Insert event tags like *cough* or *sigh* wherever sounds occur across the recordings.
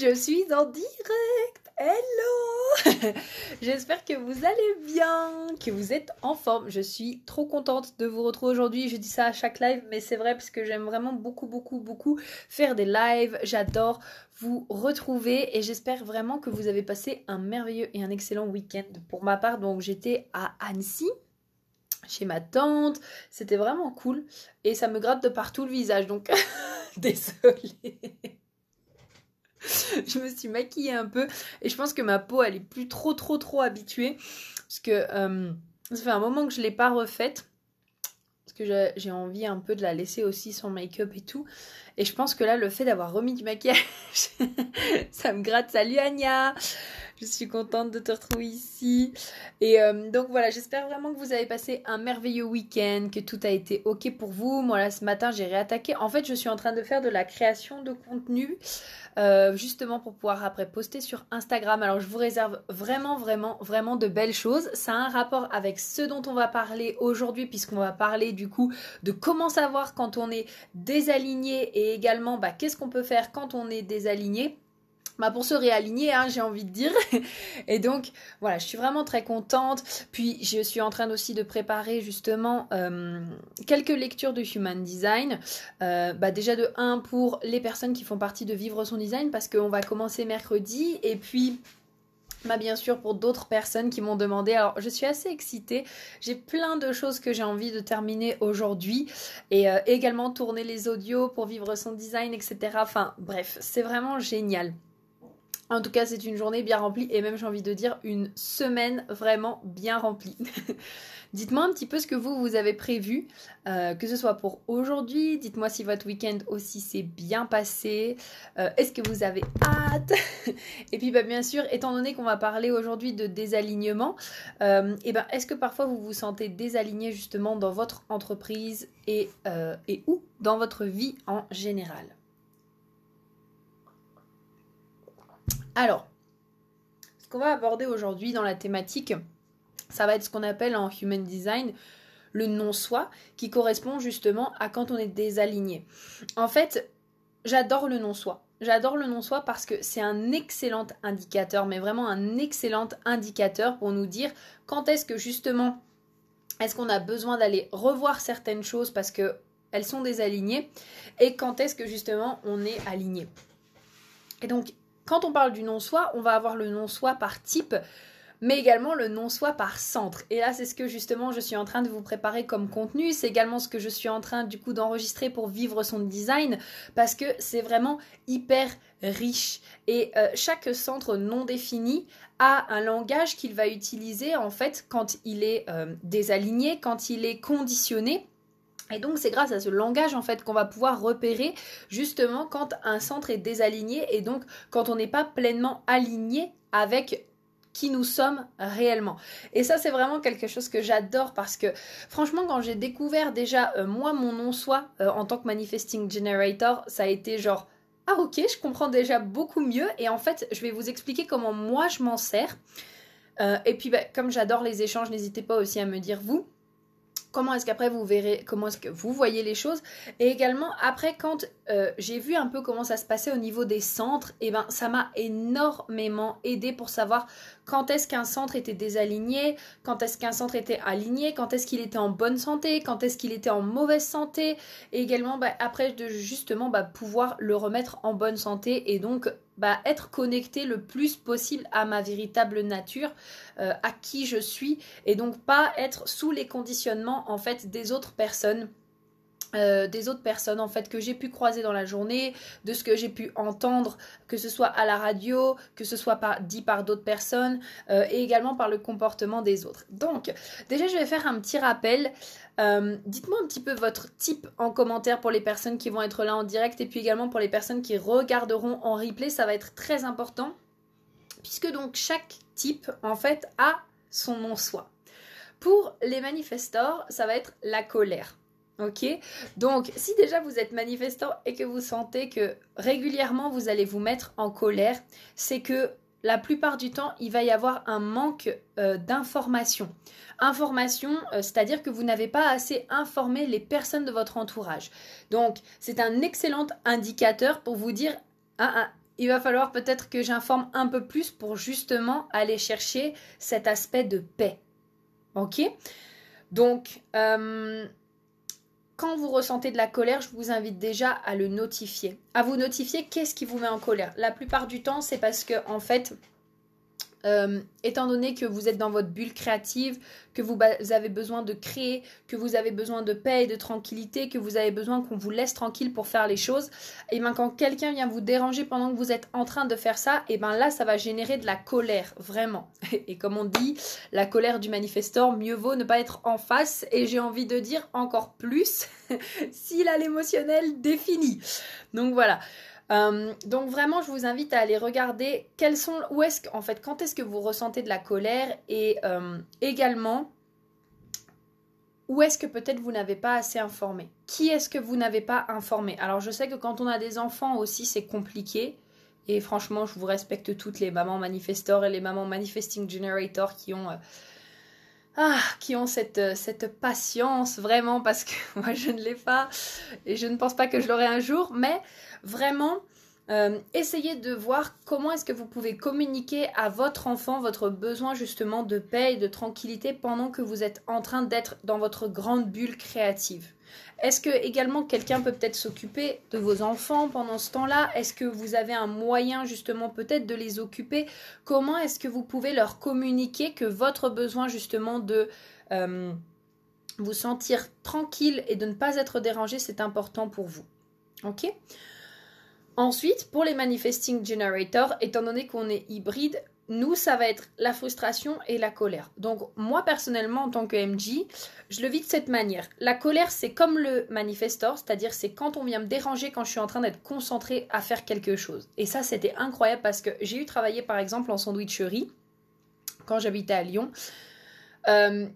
Je suis en direct. Hello *laughs* J'espère que vous allez bien, que vous êtes en forme. Je suis trop contente de vous retrouver aujourd'hui. Je dis ça à chaque live, mais c'est vrai parce que j'aime vraiment beaucoup, beaucoup, beaucoup faire des lives. J'adore vous retrouver et j'espère vraiment que vous avez passé un merveilleux et un excellent week-end. Pour ma part, donc j'étais à Annecy chez ma tante. C'était vraiment cool. Et ça me gratte de partout le visage. Donc, *laughs* désolée. *laughs* je me suis maquillée un peu. Et je pense que ma peau, elle est plus trop, trop, trop habituée. Parce que euh, ça fait un moment que je l'ai pas refaite. Parce que j'ai envie un peu de la laisser aussi sans make-up et tout. Et je pense que là, le fait d'avoir remis du maquillage, *laughs* ça me gratte. Salut Anya je suis contente de te retrouver ici. Et euh, donc voilà, j'espère vraiment que vous avez passé un merveilleux week-end, que tout a été ok pour vous. Moi là ce matin j'ai réattaqué. En fait je suis en train de faire de la création de contenu. Euh, justement pour pouvoir après poster sur Instagram. Alors je vous réserve vraiment, vraiment, vraiment de belles choses. Ça a un rapport avec ce dont on va parler aujourd'hui, puisqu'on va parler du coup de comment savoir quand on est désaligné et également bah, qu'est-ce qu'on peut faire quand on est désaligné. Bah pour se réaligner, hein, j'ai envie de dire. Et donc, voilà, je suis vraiment très contente. Puis, je suis en train aussi de préparer justement euh, quelques lectures de Human Design. Euh, bah déjà de 1 pour les personnes qui font partie de Vivre son Design, parce qu'on va commencer mercredi. Et puis, bah bien sûr pour d'autres personnes qui m'ont demandé. Alors je suis assez excitée. J'ai plein de choses que j'ai envie de terminer aujourd'hui et euh, également tourner les audios pour vivre son design, etc. Enfin bref, c'est vraiment génial. En tout cas, c'est une journée bien remplie et même j'ai envie de dire une semaine vraiment bien remplie. *laughs* Dites-moi un petit peu ce que vous, vous avez prévu, euh, que ce soit pour aujourd'hui. Dites-moi si votre week-end aussi s'est bien passé. Euh, est-ce que vous avez hâte? *laughs* Et puis, bah, bien sûr, étant donné qu'on va parler aujourd'hui de désalignement, euh, et ben, est-ce que parfois vous vous sentez désaligné justement dans votre entreprise et, et ou dans votre vie en général? Alors, ce qu'on va aborder aujourd'hui dans la thématique, ça va être ce qu'on appelle en Human Design le non-soi, qui correspond justement à quand on est désaligné. En fait, j'adore le non-soi. J'adore le non-soi parce que c'est un excellent indicateur, mais vraiment un excellent indicateur pour nous dire quand est-ce que justement est-ce qu'on a besoin d'aller revoir certaines choses parce que elles sont désalignées et quand est-ce que justement on est aligné. Et donc quand on parle du non-soi, on va avoir le non-soi par type, mais également le non-soi par centre. Et là, c'est ce que justement je suis en train de vous préparer comme contenu. C'est également ce que je suis en train du coup d'enregistrer pour vivre son design, parce que c'est vraiment hyper riche. Et euh, chaque centre non défini a un langage qu'il va utiliser en fait quand il est euh, désaligné, quand il est conditionné et donc c'est grâce à ce langage en fait qu'on va pouvoir repérer justement quand un centre est désaligné et donc quand on n'est pas pleinement aligné avec qui nous sommes réellement. Et ça c'est vraiment quelque chose que j'adore parce que franchement quand j'ai découvert déjà euh, moi mon non-soi euh, en tant que manifesting generator, ça a été genre ah ok je comprends déjà beaucoup mieux et en fait je vais vous expliquer comment moi je m'en sers. Euh, et puis bah, comme j'adore les échanges, n'hésitez pas aussi à me dire vous comment est-ce qu'après vous verrez, comment est-ce que vous voyez les choses. Et également, après, quand euh, j'ai vu un peu comment ça se passait au niveau des centres, et eh ben ça m'a énormément aidé pour savoir quand est-ce qu'un centre était désaligné, quand est-ce qu'un centre était aligné, quand est-ce qu'il était en bonne santé, quand est-ce qu'il était en mauvaise santé, et également bah, après de justement bah, pouvoir le remettre en bonne santé et donc bah, être connecté le plus possible à ma véritable nature, euh, à qui je suis, et donc pas être sous les conditionnements en fait des autres personnes euh, des autres personnes en fait que j'ai pu croiser dans la journée, de ce que j'ai pu entendre, que ce soit à la radio, que ce soit dit par d'autres personnes euh, et également par le comportement des autres. Donc déjà je vais faire un petit rappel. Euh, dites-moi un petit peu votre type en commentaire pour les personnes qui vont être là en direct et puis également pour les personnes qui regarderont en replay, ça va être très important puisque donc chaque type en fait a son nom soi. Pour les manifestors, ça va être la colère. Ok Donc, si déjà vous êtes manifestant et que vous sentez que régulièrement vous allez vous mettre en colère, c'est que la plupart du temps, il va y avoir un manque euh, d'information. Information, euh, c'est-à-dire que vous n'avez pas assez informé les personnes de votre entourage. Donc, c'est un excellent indicateur pour vous dire, ah, ah, il va falloir peut-être que j'informe un peu plus pour justement aller chercher cet aspect de paix. Ok? Donc, euh, quand vous ressentez de la colère, je vous invite déjà à le notifier. À vous notifier qu'est-ce qui vous met en colère. La plupart du temps, c'est parce que, en fait, euh, étant donné que vous êtes dans votre bulle créative, que vous, avez besoin de créer, que vous avez besoin de paix et de tranquillité, que vous avez besoin qu'on vous laisse tranquille pour faire les choses, et bien quand quelqu'un vient vous déranger pendant que vous êtes en train de faire ça, et bien là ça va générer de la colère, vraiment. *laughs* Et comme on dit, la colère du manifestor, mieux vaut ne pas être en face, et j'ai envie de dire encore plus *laughs* s'il a l'émotionnel défini. Donc voilà. Euh, donc vraiment, je vous invite à aller regarder quels sont, où est-ce en fait, quand est-ce que vous ressentez de la colère et euh, également où est-ce que peut-être vous n'avez pas assez informé? Qui est-ce que vous n'avez pas informé? Alors je sais que quand on a des enfants aussi, c'est compliqué. Et franchement, je vous respecte toutes les mamans manifestors et les mamans manifesting generator qui ont euh, ah, qui ont cette, cette patience vraiment parce que *laughs* moi je ne l'ai pas et je ne pense pas que je l'aurai un jour, mais vraiment, euh, essayez de voir comment est-ce que vous pouvez communiquer à votre enfant votre besoin justement de paix et de tranquillité pendant que vous êtes en train d'être dans votre grande bulle créative. Est-ce que également quelqu'un peut peut-être s'occuper de vos enfants pendant ce temps-là? Est-ce que vous avez un moyen justement peut-être de les occuper? Comment est-ce que vous pouvez leur communiquer que votre besoin justement de euh, vous sentir tranquille et de ne pas être dérangé, c'est important pour vous? Ok? Ensuite, pour les manifesting generators, étant donné qu'on est hybride, nous, ça va être la frustration et la colère. Donc, moi, personnellement, en tant que MG, je le vis de cette manière. La colère, c'est comme le manifestor, c'est-à-dire c'est quand on vient me déranger quand je suis en train d'être concentré à faire quelque chose. Et ça, c'était incroyable parce que j'ai eu travaillé, par exemple, en sandwicherie quand j'habitais à Lyon. Euh,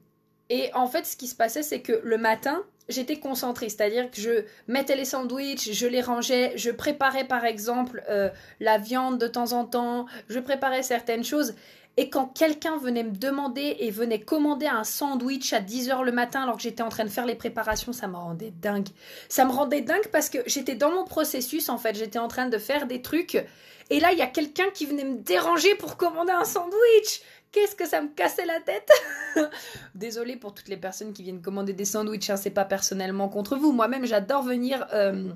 et en fait, ce qui se passait, c'est que le matin, j'étais concentrée, c'est-à-dire que je mettais les sandwichs, je les rangeais, je préparais par exemple euh, la viande de temps en temps, je préparais certaines choses. Et quand quelqu'un venait me demander et venait commander un sandwich à 10h le matin alors que j'étais en train de faire les préparations, ça me rendait dingue. Ça me rendait dingue parce que j'étais dans mon processus en fait, j'étais en train de faire des trucs. Et là, il y a quelqu'un qui venait me déranger pour commander un sandwich qu'est-ce que ça me cassait la tête *laughs* Désolée pour toutes les personnes qui viennent commander des sandwichs, hein, c'est pas personnellement contre vous. Moi-même, j'adore venir. Euh,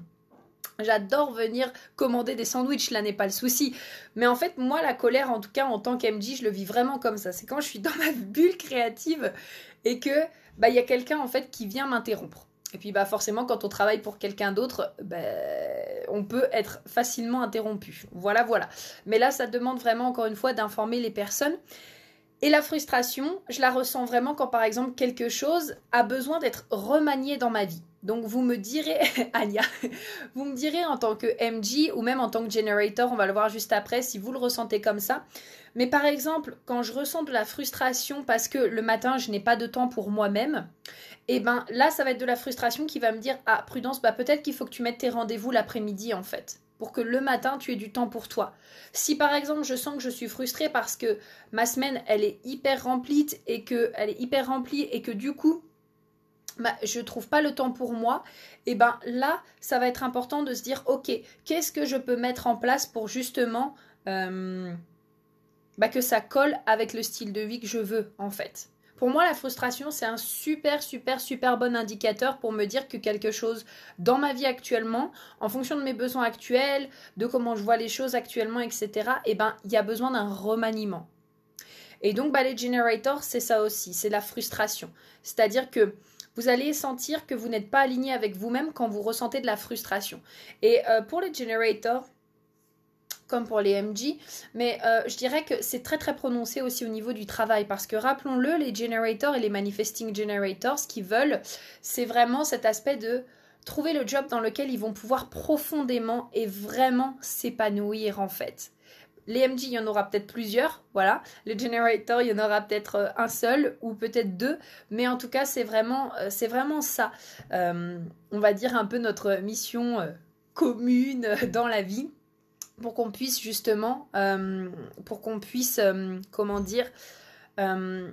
j'adore venir commander des sandwichs, là n'est pas le souci. Mais en fait, moi, la colère, en tout cas, en tant qu'MJ, je le vis vraiment comme ça. C'est quand je suis dans *laughs* ma bulle créative et que bah il y a quelqu'un en fait qui vient m'interrompre. Et puis bah forcément quand on travaille pour quelqu'un d'autre, bah, on peut être facilement interrompu. Voilà voilà. Mais là ça demande vraiment encore une fois d'informer les personnes. Et la frustration, je la ressens vraiment quand par exemple quelque chose a besoin d'être remanié dans ma vie. Donc vous me direz, *laughs* Anya, vous me direz en tant que MG ou même en tant que generator, on va le voir juste après si vous le ressentez comme ça. Mais par exemple, quand je ressens de la frustration parce que le matin je n'ai pas de temps pour moi-même, et eh ben là ça va être de la frustration qui va me dire ah prudence, bah peut-être qu'il faut que tu mettes tes rendez-vous l'après-midi en fait pour que le matin tu aies du temps pour toi. Si par exemple je sens que je suis frustrée parce que ma semaine elle est hyper remplie et que elle est hyper remplie et que du coup bah, je trouve pas le temps pour moi, et eh ben là ça va être important de se dire ok qu'est-ce que je peux mettre en place pour justement euh, bah, que ça colle avec le style de vie que je veux en fait. Pour moi, la frustration, c'est un super, super, super bon indicateur pour me dire que quelque chose dans ma vie actuellement, en fonction de mes besoins actuels, de comment je vois les choses actuellement, etc., eh ben, il y a besoin d'un remaniement. Et donc, les generators, c'est ça aussi, c'est la frustration. C'est-à-dire que vous allez sentir que vous n'êtes pas aligné avec vous-même quand vous ressentez de la frustration. Et euh, pour les generators, comme pour les MG, mais euh, je dirais que c'est très très prononcé aussi au niveau du travail parce que rappelons-le, les generators et les manifesting generators, ce qu'ils veulent, c'est vraiment cet aspect de trouver le job dans lequel ils vont pouvoir profondément et vraiment s'épanouir en fait. Les MG, il y en aura peut-être plusieurs, voilà. Les generators, il y en aura peut-être euh, un seul ou peut-être deux, mais en tout cas, c'est vraiment, euh, c'est vraiment ça. on va dire un peu notre mission commune dans la vie pour qu'on puisse justement, euh, pour qu'on puisse, euh, comment dire, euh,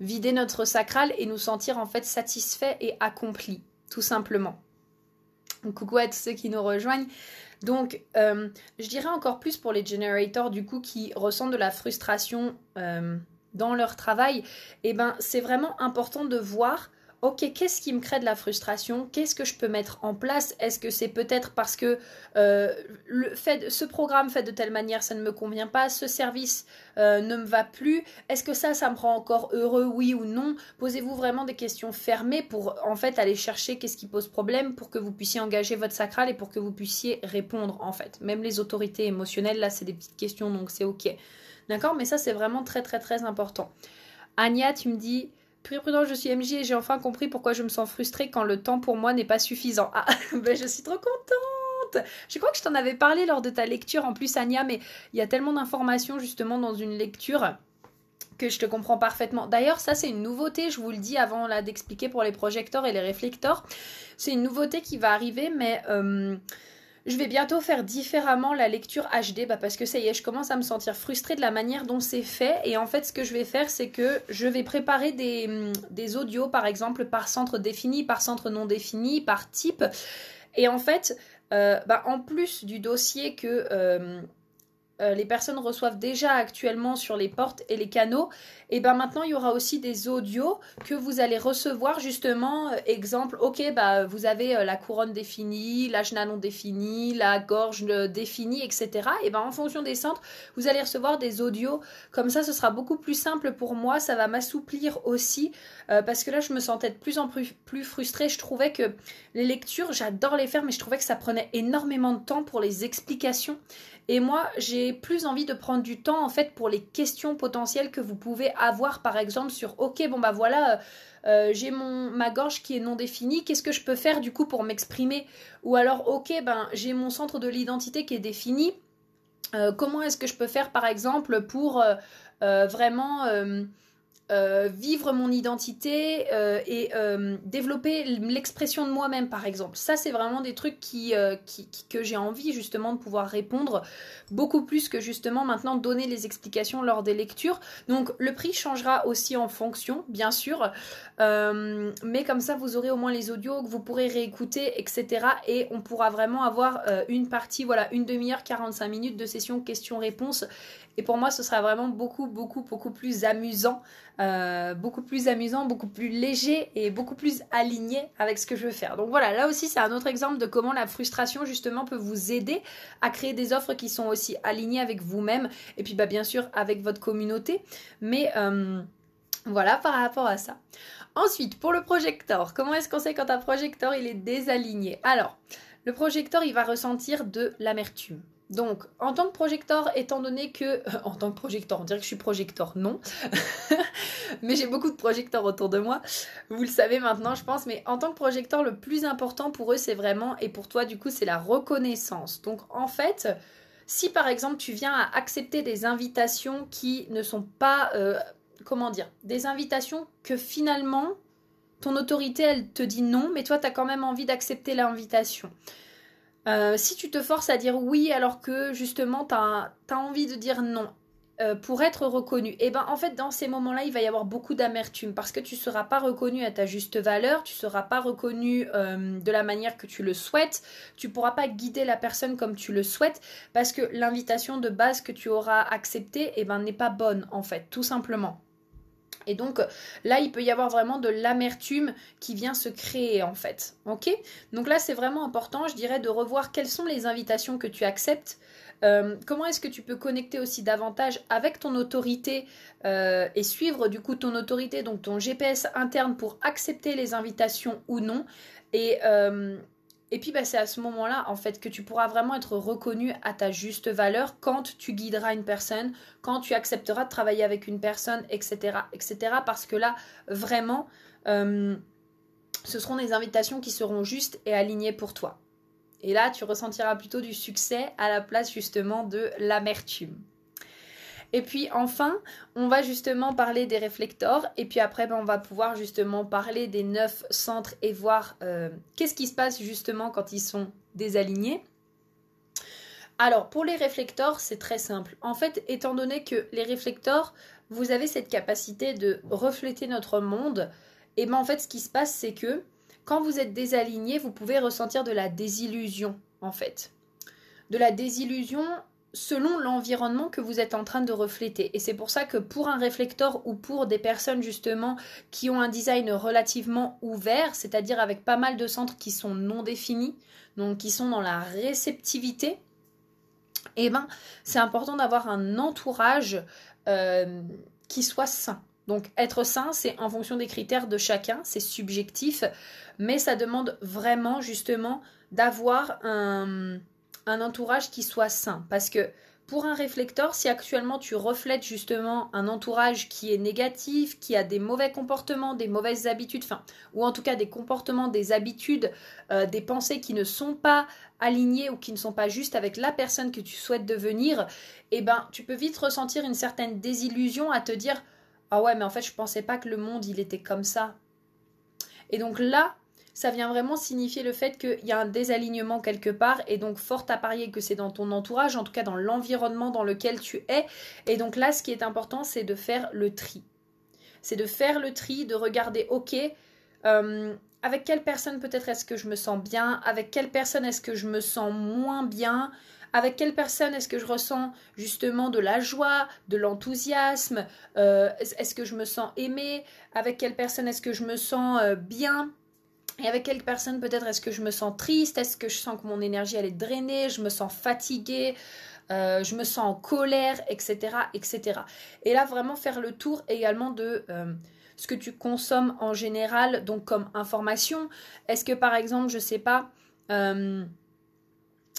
vider notre sacral et nous sentir en fait satisfaits et accomplis, tout simplement. coucou à tous ceux qui nous rejoignent. Donc, je dirais encore plus pour les generators, du coup, qui ressentent de la frustration dans leur travail, et eh ben, c'est vraiment important de voir ok, qu'est-ce qui me crée de la frustration? Qu'est-ce que je peux mettre en place? Est-ce que c'est peut-être parce que euh, le fait, ce programme fait de telle manière, ça ne me convient pas, ce service euh, ne me va plus? Est-ce que ça, ça me rend encore heureux, oui ou non? Posez-vous vraiment des questions fermées pour en fait aller chercher qu'est-ce qui pose problème pour que vous puissiez engager votre sacral et pour que vous puissiez répondre en fait. Même les autorités émotionnelles, là, c'est des petites questions, donc c'est ok. D'accord? Mais ça, c'est vraiment très très très important. Anya, tu me dis plus prudent, je suis MJ et j'ai enfin compris pourquoi je me sens frustrée quand le temps pour moi n'est pas suffisant. Ah, *laughs* ben je suis trop contente Je crois que je t'en avais parlé lors de ta lecture en plus, Anya, mais il y a tellement d'informations justement dans une lecture que je te comprends parfaitement. D'ailleurs, ça c'est une nouveauté, je vous le dis avant là d'expliquer pour les projecteurs et les réflecteurs. C'est une nouveauté qui va arriver, mais euh, je vais bientôt faire différemment la lecture HD bah parce que ça y est, je commence à me sentir frustrée de la manière dont c'est fait. Et en fait, ce que je vais faire, c'est que je vais préparer des, des audios, par exemple, par centre défini, par centre non défini, par type. Et en fait, euh, bah, en plus du dossier que... Euh, euh, les personnes reçoivent déjà actuellement sur les portes et les canaux, et ben maintenant il y aura aussi des audios que vous allez recevoir justement. Euh, exemple, ok, bah vous avez euh, la couronne définie, l'ajna non définie, la gorge définie, etc. Et ben en fonction des centres, vous allez recevoir des audios. Comme ça, ce sera beaucoup plus simple pour moi. Ça va m'assouplir aussi parce que là, je me sentais de plus en plus frustrée. Je trouvais que les lectures, j'adore les faire, mais je trouvais que ça prenait énormément de temps pour les explications. Et moi, j'ai plus envie de prendre du temps en fait pour les questions potentielles que vous pouvez avoir, par exemple sur OK, bon bah voilà. Euh, euh, j'ai mon ma gorge qui est non définie, qu'est-ce que je peux faire du coup pour m'exprimer? Ou alors ok ben j'ai mon centre de l'identité qui est défini, euh, comment est-ce que je peux faire par exemple pour vraiment euh, vivre mon identité euh, et euh, développer l'expression de moi-même par exemple. Ça c'est vraiment des trucs qui, que j'ai envie justement de pouvoir répondre beaucoup plus que justement maintenant donner les explications lors des lectures. Donc le prix changera aussi en fonction bien sûr, mais comme ça vous aurez au moins les audios que vous pourrez réécouter etc. Et on pourra vraiment avoir une partie, voilà, une demi-heure, 45 minutes de session questions-réponses et pour moi, ce sera vraiment beaucoup, beaucoup, beaucoup plus amusant, euh, beaucoup plus amusant, beaucoup plus léger et beaucoup plus aligné avec ce que je veux faire. Donc voilà, là aussi, c'est un autre exemple de comment la frustration, justement, peut vous aider à créer des offres qui sont aussi alignées avec vous-même et puis, bah, bien sûr, avec votre communauté. Mais euh, voilà par rapport à ça. Ensuite, pour le projecteur, comment est-ce qu'on sait quand un projecteur il est désaligné? Alors, le projecteur il va ressentir de l'amertume. Donc, en tant que projecteur, étant donné que... en tant que projecteur, on dirait que je suis projecteur, non. *laughs* mais j'ai beaucoup de projecteurs autour de moi. Vous le savez maintenant, je pense. Mais en tant que projecteur, le plus important pour eux, c'est vraiment... Et pour toi, du coup, c'est la reconnaissance. Donc, en fait, si par exemple, tu viens à accepter des invitations qui ne sont pas... Euh, comment dire Des invitations que finalement, ton autorité, elle te dit non, mais toi, tu as quand même envie d'accepter l'invitation. Euh, si tu te forces à dire oui alors que justement tu as, envie de dire non euh, pour être reconnu, et eh ben en fait dans ces moments-là il va y avoir beaucoup d'amertume parce que tu ne seras pas reconnu à ta juste valeur, tu ne seras pas reconnu euh, de la manière que tu le souhaites, tu pourras pas guider la personne comme tu le souhaites parce que l'invitation de base que tu auras acceptée et eh ben n'est pas bonne en fait tout simplement. Et donc là, il peut y avoir vraiment de l'amertume qui vient se créer en fait. Ok? Donc là, c'est vraiment important, je dirais, de revoir quelles sont les invitations que tu acceptes. Euh, comment est-ce que tu peux connecter aussi davantage avec ton autorité euh, et suivre du coup ton autorité, donc ton GPS interne pour accepter les invitations ou non. Et, euh, et puis bah, c'est à ce moment-là en fait que tu pourras vraiment être reconnu à ta juste valeur quand tu guideras une personne, quand tu accepteras de travailler avec une personne, etc. etc. parce que là, vraiment, euh, ce seront des invitations qui seront justes et alignées pour toi. Et là, tu ressentiras plutôt du succès à la place justement de l'amertume. Et puis enfin, on va justement parler des réflecteurs et puis après, ben, on va pouvoir justement parler des neuf centres et voir euh, qu'est-ce qui se passe justement quand ils sont désalignés. Alors, pour les réflecteurs, c'est très simple. En fait, étant donné que les réflecteurs, vous avez cette capacité de refléter notre monde, et ben en fait, ce qui se passe, c'est que quand vous êtes désaligné, vous pouvez ressentir de la désillusion, en fait. de la désillusion selon l'environnement que vous êtes en train de refléter. Et c'est pour ça que pour un réflecteur ou pour des personnes justement qui ont un design relativement ouvert, c'est-à-dire avec pas mal de centres qui sont non définis, donc qui sont dans la réceptivité, eh ben c'est important d'avoir un entourage euh, qui soit sain. Donc être sain, c'est en fonction des critères de chacun, c'est subjectif, mais ça demande vraiment justement d'avoir un, un entourage qui soit sain. Parce que pour un réflecteur, si actuellement tu reflètes justement un entourage qui est négatif, qui a des mauvais comportements, des mauvaises habitudes, enfin, ou en tout cas des comportements, des habitudes, euh, des pensées qui ne sont pas alignées ou qui ne sont pas justes avec la personne que tu souhaites devenir, eh ben, tu peux vite ressentir une certaine désillusion à te dire ah ouais, mais en fait, je pensais pas que le monde il était comme ça. Et donc là, ça vient vraiment signifier le fait qu'il y a un désalignement quelque part et donc fort à parier que c'est dans ton entourage, en tout cas dans l'environnement dans lequel tu es. Et donc là, ce qui est important, c'est de faire le tri. C'est de faire le tri, de regarder, ok, euh, avec quelle personne peut-être est-ce que je me sens bien, avec quelle personne est-ce que je me sens moins bien, avec quelle personne est-ce que je ressens justement de la joie, de l'enthousiasme, euh, est-ce que je me sens aimée, avec quelle personne est-ce que je me sens euh, bien, et avec quelques personnes, peut-être est-ce que je me sens triste, est-ce que je sens que mon énergie elle est drainée, je me sens fatiguée, euh, je me sens en colère, etc., etc. Et là, vraiment faire le tour également de euh, ce que tu consommes en général, donc comme information. Est-ce que par exemple, je sais pas, euh,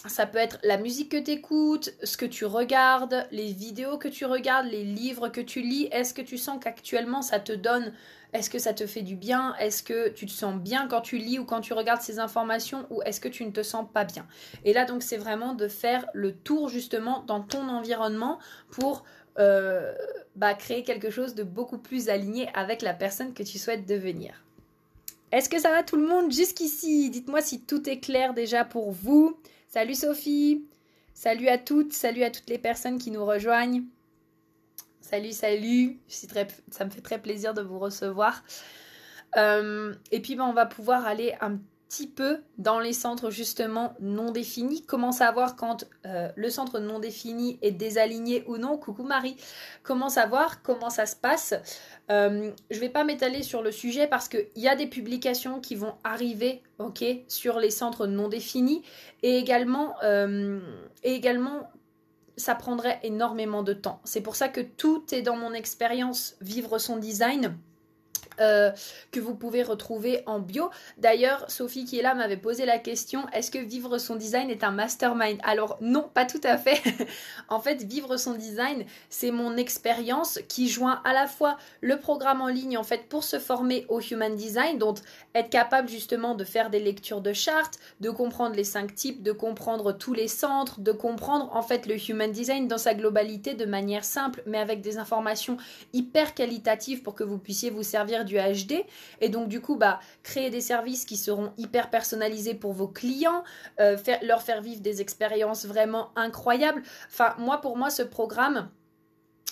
ça peut être la musique que tu écoutes, ce que tu regardes, les vidéos que tu regardes, les livres que tu lis. Est-ce que tu sens qu'actuellement ça te donne est-ce que ça te fait du bien? Est-ce que tu te sens bien quand tu lis ou quand tu regardes ces informations? Ou est-ce que tu ne te sens pas bien? Et là donc c'est vraiment de faire le tour justement dans ton environnement pour euh, bah, créer quelque chose de beaucoup plus aligné avec la personne que tu souhaites devenir. Est-ce que ça va tout le monde? Jusqu'ici Dites-moi si tout est clair déjà pour vous. Salut Sophie Salut à toutes, salut à toutes les personnes qui nous rejoignent. Salut, salut. Ça me fait très plaisir de vous recevoir. Euh, et puis, ben, on va pouvoir aller un petit peu dans les centres justement non définis. Comment savoir quand euh, le centre non défini est désaligné ou non? Coucou Marie. Comment savoir comment ça se passe? Euh, Je vais pas m'étaler sur le sujet parce qu'il y a des publications qui vont arriver ok, sur les centres non définis et également, et également ça prendrait énormément de temps. C'est pour ça que tout est dans mon expérience vivre son design. Euh, que vous pouvez retrouver en bio. D'ailleurs, Sophie qui est là m'avait posé la question est-ce que vivre son design est un mastermind? Alors non, pas tout à fait. *laughs* en fait, vivre son design, c'est mon expérience qui joint à la fois le programme en ligne en fait pour se former au human design, donc être capable justement de faire des lectures de chartes, de comprendre les cinq types, de comprendre tous les centres, de comprendre en fait le human design dans sa globalité de manière simple, mais avec des informations hyper qualitatives pour que vous puissiez vous servir du HD et donc du coup bah créer des services qui seront hyper personnalisés pour vos clients, euh, faire, leur faire vivre des expériences vraiment incroyables. Enfin moi pour moi ce programme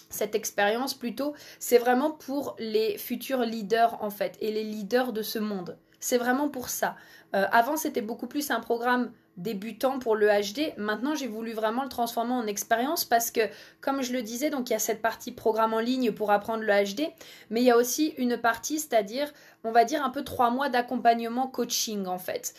cette expérience plutôt, c'est vraiment pour les futurs leaders en fait et les leaders de ce monde. C'est vraiment pour ça. Euh, avant, c'était beaucoup plus un programme débutant pour le HD. Maintenant, j'ai voulu vraiment le transformer en expérience parce que, comme je le disais, donc il y a cette partie programme en ligne pour apprendre le HD, mais il y a aussi une partie, c'est-à-dire, on va dire un peu trois mois d'accompagnement coaching en fait.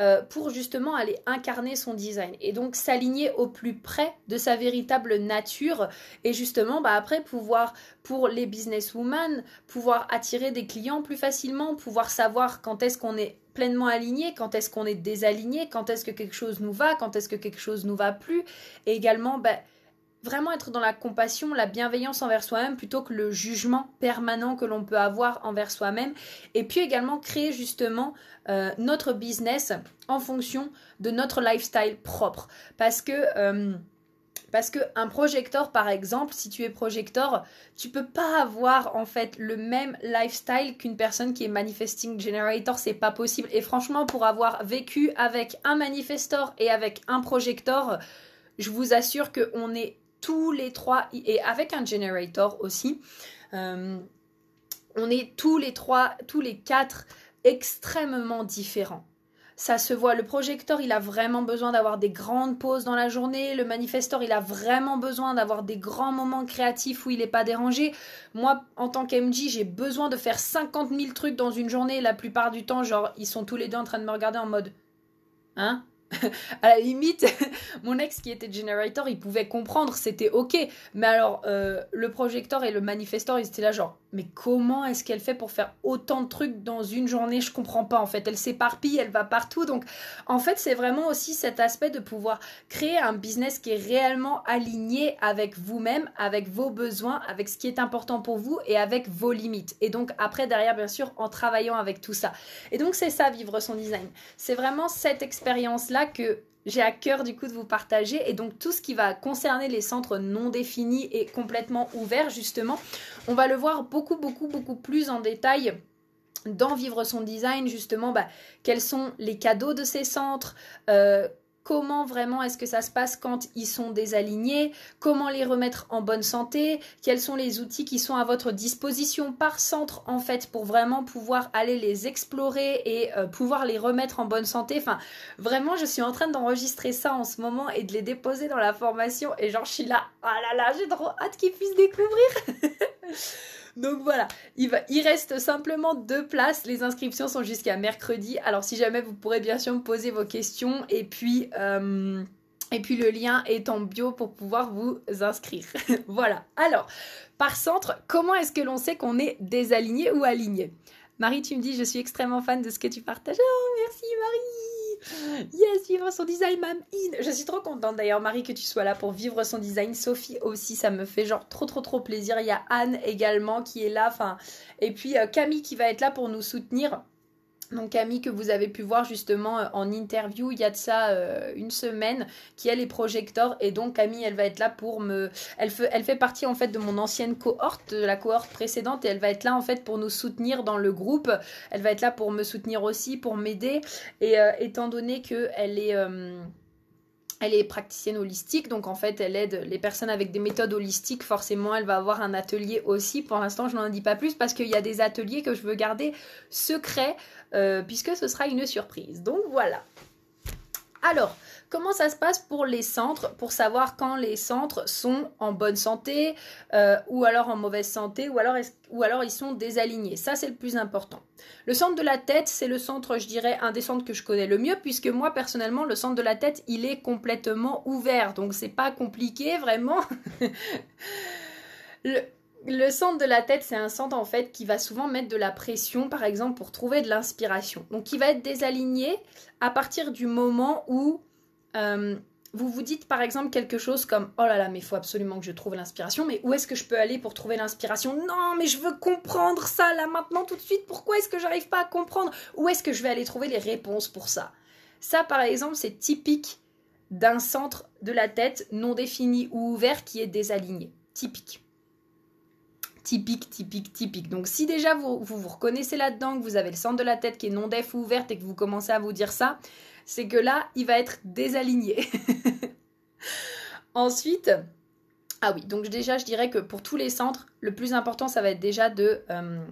Euh, pour justement aller incarner son design et donc s'aligner au plus près de sa véritable nature et justement bah, après pouvoir pour les businesswomen pouvoir attirer des clients plus facilement pouvoir savoir quand est-ce qu'on est pleinement aligné, quand est-ce qu'on est désaligné, quand est-ce que quelque chose nous va, quand est-ce que quelque chose nous va plus, et également bah, vraiment être dans la compassion, la bienveillance envers soi-même plutôt que le jugement permanent que l'on peut avoir envers soi-même, et puis également créer justement euh, notre business en fonction de notre lifestyle propre, parce que euh, parce qu'un projecteur, par exemple, si tu es projecteur, tu peux pas avoir en fait le même lifestyle qu'une personne qui est manifesting generator, c'est pas possible. Et franchement, pour avoir vécu avec un manifestor et avec un projecteur, je vous assure qu'on est tous les trois, et avec un generator aussi, euh, on est tous les trois, tous les quatre extrêmement différents. ça se voit. Le projecteur, il a vraiment besoin d'avoir des grandes pauses dans la journée. Le manifestor, il a vraiment besoin d'avoir des grands moments créatifs où il n'est pas dérangé. Moi, en tant qu'MJ, j'ai besoin de faire 50 000 trucs dans une journée. La plupart du temps, genre, ils sont tous les deux en train de me regarder en mode Hein? *laughs* à la limite, *laughs* mon ex qui était generator, il pouvait comprendre, c'était ok. Mais alors, euh, le projecteur et le manifestor, ils étaient là genre, mais comment est-ce qu'elle fait pour faire autant de trucs dans une journée? Je comprends pas en fait. Elle s'éparpille, elle va partout. Donc, en fait, c'est vraiment aussi cet aspect de pouvoir créer un business qui est réellement aligné avec vous-même, avec vos besoins, avec ce qui est important pour vous et avec vos limites. Et donc, après, derrière, bien sûr, en travaillant avec tout ça. Et donc, c'est ça, vivre son design. C'est vraiment cette expérience-là que j'ai à cœur du coup de vous partager. Et donc tout ce qui va concerner les centres non définis et complètement ouverts, justement, on va le voir beaucoup, beaucoup, beaucoup plus en détail dans Vivre son design, justement, bah, quels sont les cadeaux de ces centres, euh, comment vraiment est-ce que ça se passe quand ils sont désalignés, comment les remettre en bonne santé, quels sont les outils qui sont à votre disposition par centre en fait pour vraiment pouvoir aller les explorer et euh, pouvoir les remettre en bonne santé. Enfin, vraiment, je suis en train d'enregistrer ça en ce moment et de les déposer dans la formation et genre je suis là, ah là là, j'ai trop hâte qu'ils puissent découvrir. *laughs* Donc voilà, il, reste simplement deux places. Les inscriptions sont jusqu'à mercredi. Alors si jamais vous pourrez bien sûr me poser vos questions et puis... Euh, et puis le lien est en bio pour pouvoir vous inscrire. *laughs* voilà. Alors, par centre, comment est-ce que l'on sait qu'on est désaligné ou aligné? Marie, tu me dis, je suis extrêmement fan de ce que tu partages. Oh, merci Marie Yes, vivre son design, mam in. Je suis trop contente d'ailleurs, Marie, que tu sois là pour vivre son design. Sophie aussi, ça me fait genre trop, trop, trop plaisir. Il y a Anne également qui est là. Et puis euh, Camille qui va être là pour nous soutenir. Donc Camille que vous avez pu voir justement euh, en interview il y a de ça euh, une semaine qui elle est projecteur et donc Camille elle va être là pour me elle fait, elle fait partie en fait de mon ancienne cohorte de la cohorte précédente et elle va être là en fait pour nous soutenir dans le groupe elle va être là pour me soutenir aussi pour m'aider et euh, étant donné que elle est elle est praticienne holistique, donc en fait elle aide les personnes avec des méthodes holistiques. Forcément, elle va avoir un atelier aussi. Pour l'instant, je n'en dis pas plus parce qu'il y a des ateliers que je veux garder secrets euh, puisque ce sera une surprise. Donc voilà. Alors, comment ça se passe pour les centres Pour savoir quand les centres sont en bonne santé euh, ou alors en mauvaise santé ou alors, ou alors ils sont désalignés? Ça, c'est le plus important. Le centre de la tête, c'est le centre, je dirais, un des centres que je connais le mieux puisque moi, personnellement, le centre de la tête, il est complètement ouvert. Donc, c'est pas compliqué, vraiment. *laughs* le centre de la tête, c'est un centre en fait qui va souvent mettre de la pression, par exemple, pour trouver de l'inspiration. Donc, qui va être désaligné à partir du moment où euh, vous vous dites, par exemple, quelque chose comme Oh là là, mais il faut absolument que je trouve l'inspiration, mais où est-ce que je peux aller pour trouver l'inspiration? Non, mais je veux comprendre ça là maintenant tout de suite. Pourquoi est-ce que j'arrive pas à comprendre Où est-ce que je vais aller trouver les réponses pour ça? Ça, par exemple, c'est typique d'un centre de la tête non défini ou ouvert qui est désaligné. Typique typique, typique, typique. Donc si déjà vous vous, reconnaissez là-dedans, que vous avez le centre de la tête qui est non def ou ouverte et que vous commencez à vous dire ça, c'est que là, il va être désaligné. *laughs* Ensuite, ah oui, donc déjà je dirais que pour tous les centres, le plus important, ça va être déjà de... Euh,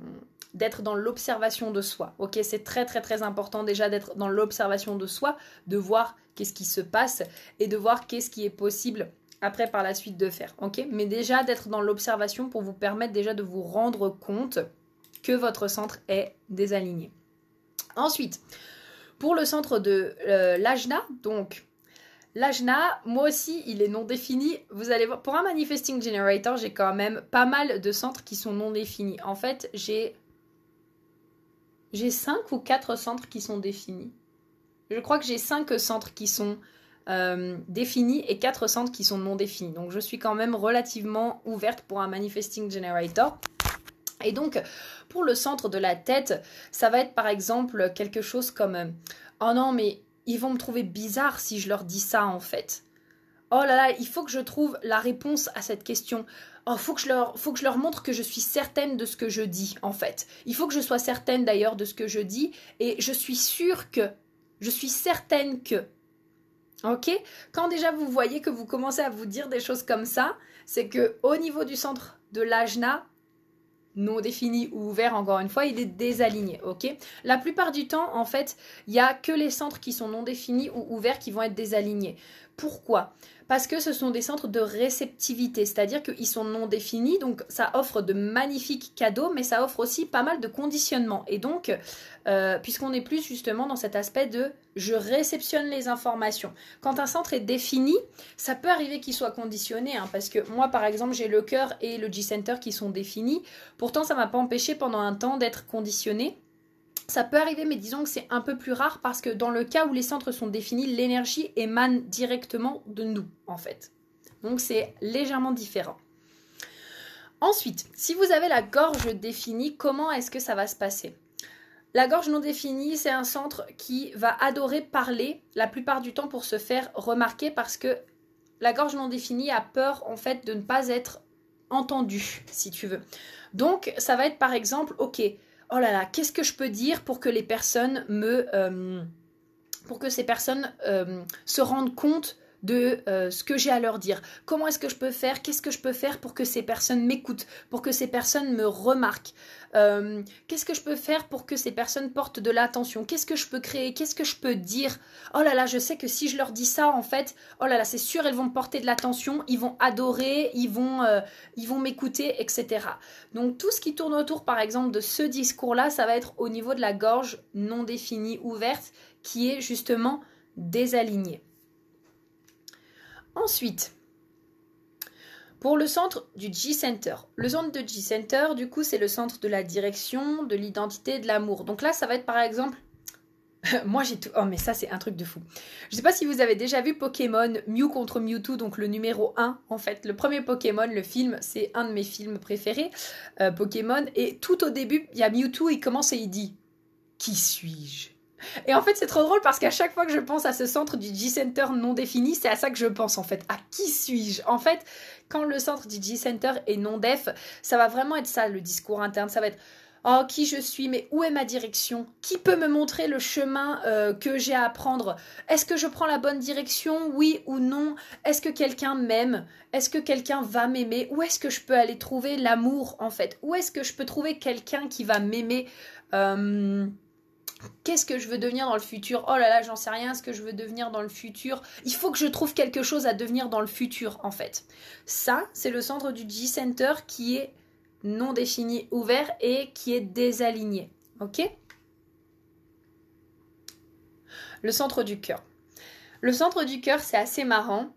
d'être dans l'observation de soi. Ok, c'est très très très important déjà d'être dans l'observation de soi, de voir qu'est-ce qui se passe et de voir qu'est-ce qui est possible après par la suite de faire. Ok? Mais déjà d'être dans l'observation pour vous permettre déjà de vous rendre compte que votre centre est désaligné. Ensuite, pour le centre de euh, l'ajna, donc l'ajna, moi aussi, il est non défini. Vous allez voir, pour un manifesting generator, j'ai quand même pas mal de centres qui sont non définis. En fait, j'ai j'ai 5 ou 4 centres qui sont définis. Je crois que j'ai 5 centres qui sont euh, définis et quatre centres qui sont non définis. Donc je suis quand même relativement ouverte pour un manifesting generator. Et donc, pour le centre de la tête, ça va être par exemple quelque chose comme Oh non, mais ils vont me trouver bizarre si je leur dis ça en fait. Oh là là, il faut que je trouve la réponse à cette question. Oh, faut que je leur, faut que je leur montre que je suis certaine de ce que je dis en fait. Il faut que je sois certaine d'ailleurs de ce que je dis et je suis sûre que, je suis certaine que. Ok? Quand déjà vous voyez que vous commencez à vous dire des choses comme ça, c'est que au niveau du centre de l'ajna, non défini ou ouvert, encore une fois, il est désaligné, ok? La plupart du temps, en fait, il n'y a que les centres qui sont non définis ou ouverts qui vont être désalignés. Pourquoi? Parce que ce sont des centres de réceptivité, c'est-à-dire qu'ils sont non définis, donc ça offre de magnifiques cadeaux, mais ça offre aussi pas mal de conditionnements. Et donc, euh, puisqu'on est plus justement dans cet aspect de je réceptionne les informations. Quand un centre est défini, ça peut arriver qu'il soit conditionné, hein, parce que moi par exemple j'ai le cœur et le G-Center qui sont définis, pourtant ça m'a pas empêché pendant un temps d'être conditionné. Ça peut arriver, mais disons que c'est un peu plus rare parce que dans le cas où les centres sont définis, l'énergie émane directement de nous, en fait. Donc c'est légèrement différent. Ensuite, si vous avez la gorge définie, comment est-ce que ça va se passer? La gorge non définie, c'est un centre qui va adorer parler la plupart du temps pour se faire remarquer parce que la gorge non définie a peur en fait de ne pas être entendue, si tu veux. Donc ça va être par exemple, ok, oh là là, qu'est-ce que je peux dire pour que les personnes me... Euh, pour que ces personnes euh, se rendent compte de euh, ce que j'ai à leur dire. Comment est-ce que je peux faire? Qu'est-ce que je peux faire pour que ces personnes m'écoutent, pour que ces personnes me remarquent? Euh, Qu'est-ce que je peux faire pour que ces personnes portent de l'attention? Qu'est-ce que je peux créer? Qu'est-ce que je peux dire? Oh là là, je sais que si je leur dis ça, en fait, oh là là, c'est sûr, elles vont porter de l'attention, ils vont adorer, ils vont, euh, ils vont m'écouter, etc. Donc tout ce qui tourne autour, par exemple, de ce discours-là, ça va être au niveau de la gorge non définie, ouverte, qui est justement désalignée. Ensuite, pour le centre du G-Center. Le centre de G-Center, du coup, c'est le centre de la direction, de l'identité, de l'amour. Donc là, ça va être par exemple. *laughs* Moi j'ai tout. Oh, mais ça, c'est un truc de fou. Je sais pas si vous avez déjà vu Pokémon Mew contre Mewtwo, donc le numéro 1, en fait. Le premier Pokémon, le film, c'est un de mes films préférés, euh, Pokémon. Et tout au début, il y a Mewtwo, il commence et il dit Qui suis-je? Et en fait, c'est trop drôle parce qu'à chaque fois que je pense à ce centre du G-Center non défini, c'est à ça que je pense en fait. À qui suis-je? En fait, quand le centre du G-Center est non def, ça va vraiment être ça le discours interne. Ça va être Oh, qui je suis, mais où est ma direction? Qui peut me montrer le chemin euh, que j'ai à prendre? Est-ce que je prends la bonne direction? Oui ou non? Est-ce que quelqu'un m'aime? Est-ce que quelqu'un va m'aimer? Où est-ce que je peux aller trouver l'amour en fait? Où est-ce que je peux trouver quelqu'un qui va m'aimer? Euh, Qu'est-ce que je veux devenir dans le futur? Oh là là, j'en sais rien, ce que je veux devenir dans le futur. Il faut que je trouve quelque chose à devenir dans le futur, en fait. Ça, c'est le centre du G-Center qui est non défini, ouvert et qui est désaligné. Ok? Le centre du cœur. Le centre du cœur, c'est assez marrant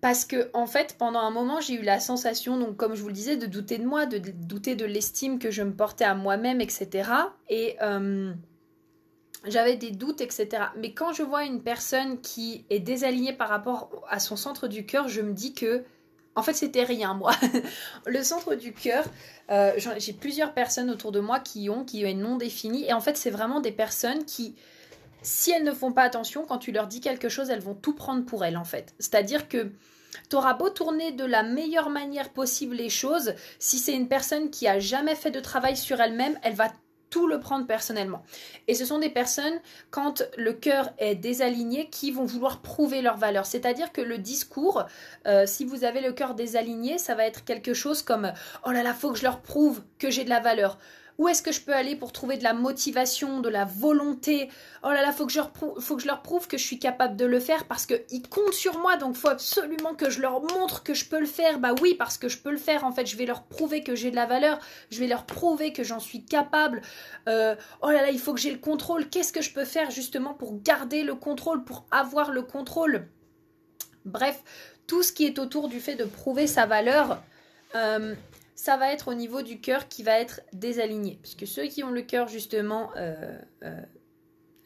parce que en fait pendant un moment j'ai eu la sensation donc comme je vous le disais de douter de moi de douter de l'estime que je me portais à moi-même etc et euh, j'avais des doutes, etc. Mais quand je vois une personne qui est désalignée par rapport à son centre du cœur, je me dis que, en fait, c'était rien, moi. *laughs* le centre du cœur, euh, j'ai plusieurs personnes autour de moi qui ont, qui ont non défini. Et en fait, c'est vraiment des personnes qui, si elles ne font pas attention, quand tu leur dis quelque chose, elles vont tout prendre pour elles, en fait. C'est-à-dire que tu auras beau tourner de la meilleure manière possible les choses, si c'est une personne qui a jamais fait de travail sur elle-même, elle va tout le prendre personnellement. Et ce sont des personnes, quand le cœur est désaligné, qui vont vouloir prouver leur valeur. C'est-à-dire que le discours, euh, si vous avez le cœur désaligné, ça va être quelque chose comme Oh là là, faut que je leur prouve que j'ai de la valeur. Où est-ce que je peux aller pour trouver de la motivation, de la volonté? Oh là là, faut que je, faut que je leur prouve que je suis capable de le faire parce qu'ils comptent sur moi, donc faut absolument que je leur montre que je peux le faire. Bah oui, parce que je peux le faire. En fait, je vais leur prouver que j'ai de la valeur. Je vais leur prouver que j'en suis capable. Euh, oh là là, il faut que j'ai le contrôle. Qu'est-ce que je peux faire justement pour garder le contrôle, pour avoir le contrôle? Bref, tout ce qui est autour du fait de prouver sa valeur. Euh, ça va être au niveau du cœur qui va être désaligné. Puisque ceux qui ont le cœur justement euh, euh,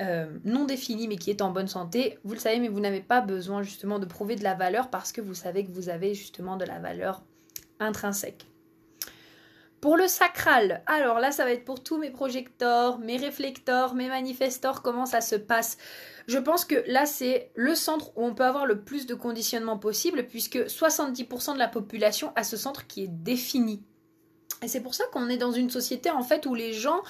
euh, non défini mais qui est en bonne santé, vous le savez, mais vous n'avez pas besoin justement de prouver de la valeur parce que vous savez que vous avez justement de la valeur intrinsèque. Pour le sacral, alors là, ça va être pour tous mes projecteurs, mes réflecteurs, mes manifestors, comment ça se passe. Je pense que là, c'est le centre où on peut avoir le plus de conditionnement possible, puisque 70% de la population a ce centre qui est défini. Et c'est pour ça qu'on est dans une société, en fait, où les gens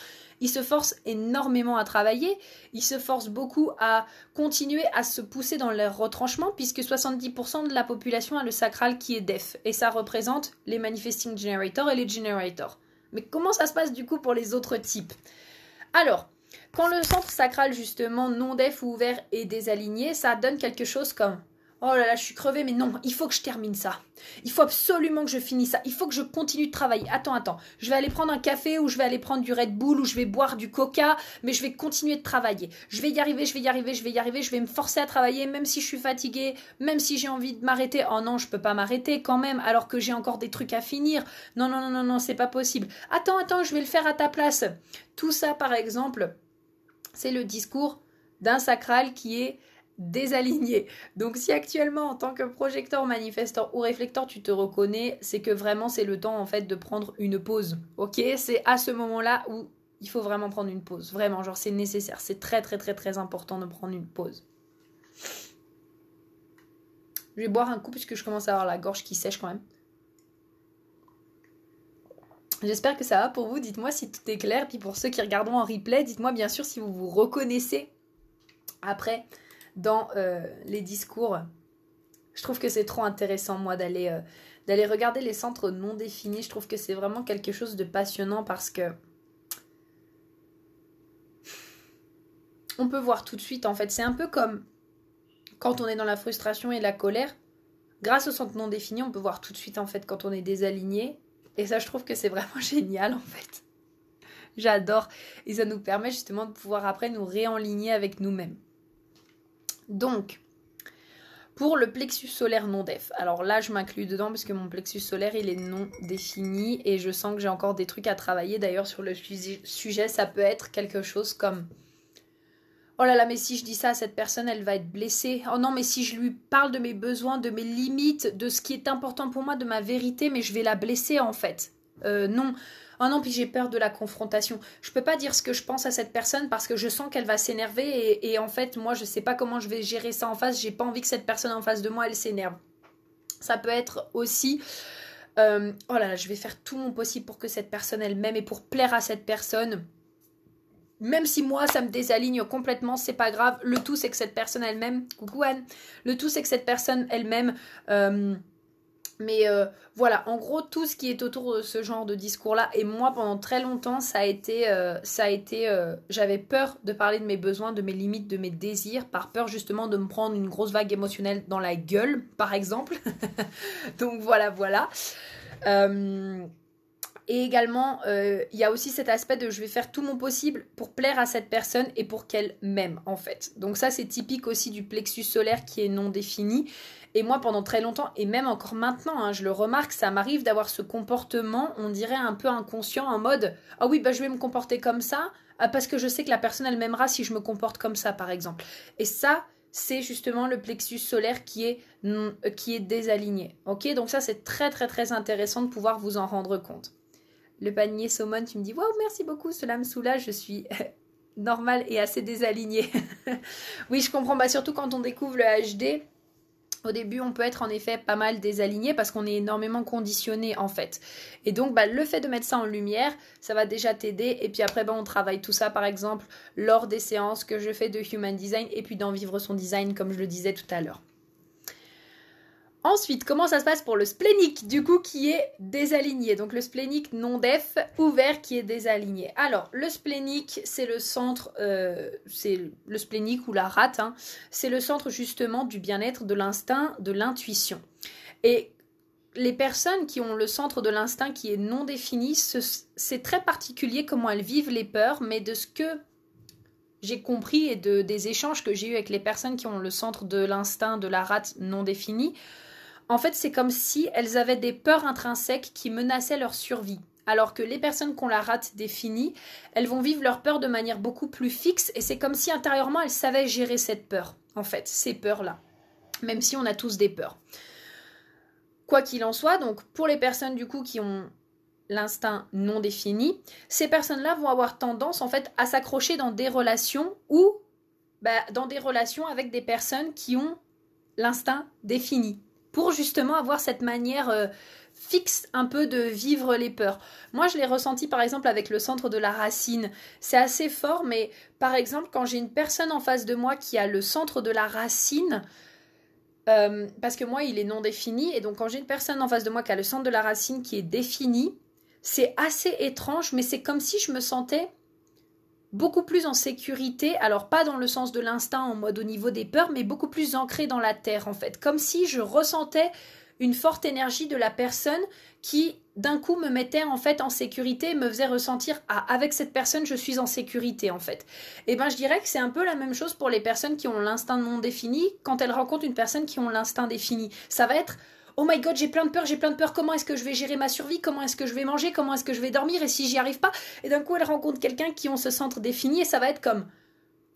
ils se forcent énormément à travailler, ils se forcent beaucoup à continuer à se pousser dans leur retranchement, puisque 70% de la population a le sacral qui est def, et ça représente les manifesting generators et les generators. Mais comment ça se passe du coup pour les autres types? Alors, quand le centre sacral justement non def ou ouvert est désaligné, ça donne quelque chose comme Oh là là, je suis crevée, mais non, il faut que je termine ça. Il faut absolument que je finisse ça. Il faut que je continue de travailler. Attends, attends. Je vais aller prendre un café ou je vais aller prendre du Red Bull ou je vais boire du Coca, mais je vais continuer de travailler. Je vais y arriver, je vais y arriver, je vais y arriver. Je vais me forcer à travailler, même si je suis fatiguée, même si j'ai envie de m'arrêter. Oh non, je peux pas m'arrêter quand même, alors que j'ai encore des trucs à finir. Non, non, non, non, non, c'est pas possible. Attends, attends, je vais le faire à ta place. Tout ça, par exemple, c'est le discours d'un sacral qui est désaligné. Donc si actuellement en tant que projecteur, manifesteur ou réflecteur tu te reconnais, c'est que vraiment c'est le temps en fait de prendre une pause. OK? C'est à ce moment-là où il faut vraiment prendre une pause. Vraiment, genre c'est nécessaire, c'est très très très très important de prendre une pause. Je vais boire un coup puisque je commence à avoir la gorge qui sèche quand même. J'espère que ça va pour vous. Dites-moi si tout est clair. Puis pour ceux qui regarderont en replay, dites-moi bien sûr si vous vous reconnaissez après dans euh, les discours. Je trouve que c'est trop intéressant, moi, d'aller euh, d'aller regarder les centres non définis. Je trouve que c'est vraiment quelque chose de passionnant parce que on peut voir tout de suite, en fait, c'est un peu comme quand on est dans la frustration et la colère. Grâce au centre non défini, on peut voir tout de suite, en fait, quand on est désaligné. Et ça, je trouve que c'est vraiment *laughs* génial, en fait. J'adore. Et ça nous permet justement de pouvoir après nous réenligner avec nous-mêmes. Donc, pour le plexus solaire non def, alors là je m'inclus dedans parce que mon plexus solaire il est non défini et je sens que j'ai encore des trucs à travailler. D'ailleurs sur le sujet ça peut être quelque chose comme Oh là là, mais si je dis ça à cette personne, elle va être blessée. Oh non, mais si je lui parle de mes besoins, de mes limites, de ce qui est important pour moi, de ma vérité, mais je vais la blesser en fait. Euh, non, oh non, puis j'ai peur de la confrontation. Je peux pas dire ce que je pense à cette personne parce que je sens qu'elle va s'énerver et, en fait, moi, je sais pas comment je vais gérer ça en face. J'ai pas envie que cette personne en face de moi, elle s'énerve. Ça peut être aussi. Euh, oh là là, je vais faire tout mon possible pour que cette personne elle-même et pour plaire à cette personne. Même si moi ça me désaligne complètement, c'est pas grave. Le tout c'est que cette personne elle-même, coucou Anne, le tout c'est que cette personne elle-même euh, mais euh, voilà, en gros, tout ce qui est autour de ce genre de discours-là, et moi, pendant très longtemps, ça a été, euh, ça a été, euh, j'avais peur de parler de mes besoins, de mes limites, de mes désirs, par peur justement de me prendre une grosse vague émotionnelle dans la gueule, par exemple. *laughs* Donc voilà, voilà. et également, il y a aussi cet aspect de je vais faire tout mon possible pour plaire à cette personne et pour qu'elle m'aime, en fait. Donc ça, c'est typique aussi du plexus solaire qui est non défini. Et moi, pendant très longtemps, et même encore maintenant, hein, je le remarque, ça m'arrive d'avoir ce comportement, on dirait un peu inconscient, en mode Ah oui, bah, je vais me comporter comme ça, ah, parce que je sais que la personne, elle m'aimera si je me comporte comme ça, par exemple. Et ça, c'est justement le plexus solaire qui est, euh, qui est désaligné. Ok? Donc, ça, c'est très, très, très intéressant de pouvoir vous en rendre compte. Le panier saumon, tu me dis Waouh, merci beaucoup, cela me soulage, je suis. *laughs* normal et assez désaligné. *laughs* oui, je comprends. Bah, surtout quand on découvre le HD, au début, on peut être en effet pas mal désaligné parce qu'on est énormément conditionné en fait. Et donc, bah, le fait de mettre ça en lumière, ça va déjà t'aider. Et puis après, bah, on travaille tout ça par exemple lors des séances que je fais de Human Design et puis d'en vivre son design comme je le disais tout à l'heure. Ensuite, comment ça se passe pour le splénique, du coup, qui est désaligné? Donc le splénique non def, ouvert, qui est désaligné. Alors, le splénique, c'est le centre, euh, c'est le splénique ou la rate, hein. c'est le centre justement du bien-être, de l'instinct, de l'intuition. Et les personnes qui ont le centre de l'instinct qui est non défini, c'est très particulier comment elles vivent les peurs, mais de ce que j'ai compris et de, des échanges que j'ai eu avec les personnes qui ont le centre de l'instinct de la rate non défini, en fait, c'est comme si elles avaient des peurs intrinsèques qui menaçaient leur survie. Alors que les personnes qu'on la rate définie, elles vont vivre leur peur de manière beaucoup plus fixe et c'est comme si intérieurement elles savaient gérer cette peur, en fait, ces peurs-là. Même si on a tous des peurs. Quoi qu'il en soit, donc pour les personnes du coup qui ont l'instinct non défini, ces personnes-là vont avoir tendance en fait à s'accrocher dans des relations ou bah, dans des relations avec des personnes qui ont l'instinct défini pour justement avoir cette manière euh, fixe un peu de vivre les peurs. Moi, je l'ai ressenti par exemple avec le centre de la racine. C'est assez fort, mais par exemple, quand j'ai une personne en face de moi qui a le centre de la racine, euh, parce que moi, il est non défini, et donc quand j'ai une personne en face de moi qui a le centre de la racine qui est défini, c'est assez étrange, mais c'est comme si je me sentais beaucoup plus en sécurité, alors pas dans le sens de l'instinct en mode au niveau des peurs, mais beaucoup plus ancré dans la terre en fait, comme si je ressentais une forte énergie de la personne qui d'un coup me mettait en fait en sécurité me faisait ressentir ah avec cette personne je suis en sécurité en fait. Et eh ben je dirais que c'est un peu la même chose pour les personnes qui ont l'instinct non défini quand elles rencontrent une personne qui ont l'instinct défini. Ça va être Oh my god, j'ai plein de peur, j'ai plein de peur, comment est-ce que je vais gérer ma survie, comment est-ce que je vais manger, comment est-ce que je vais dormir, et si j'y arrive pas, et d'un coup elle rencontre quelqu'un qui ont ce centre défini, et ça va être comme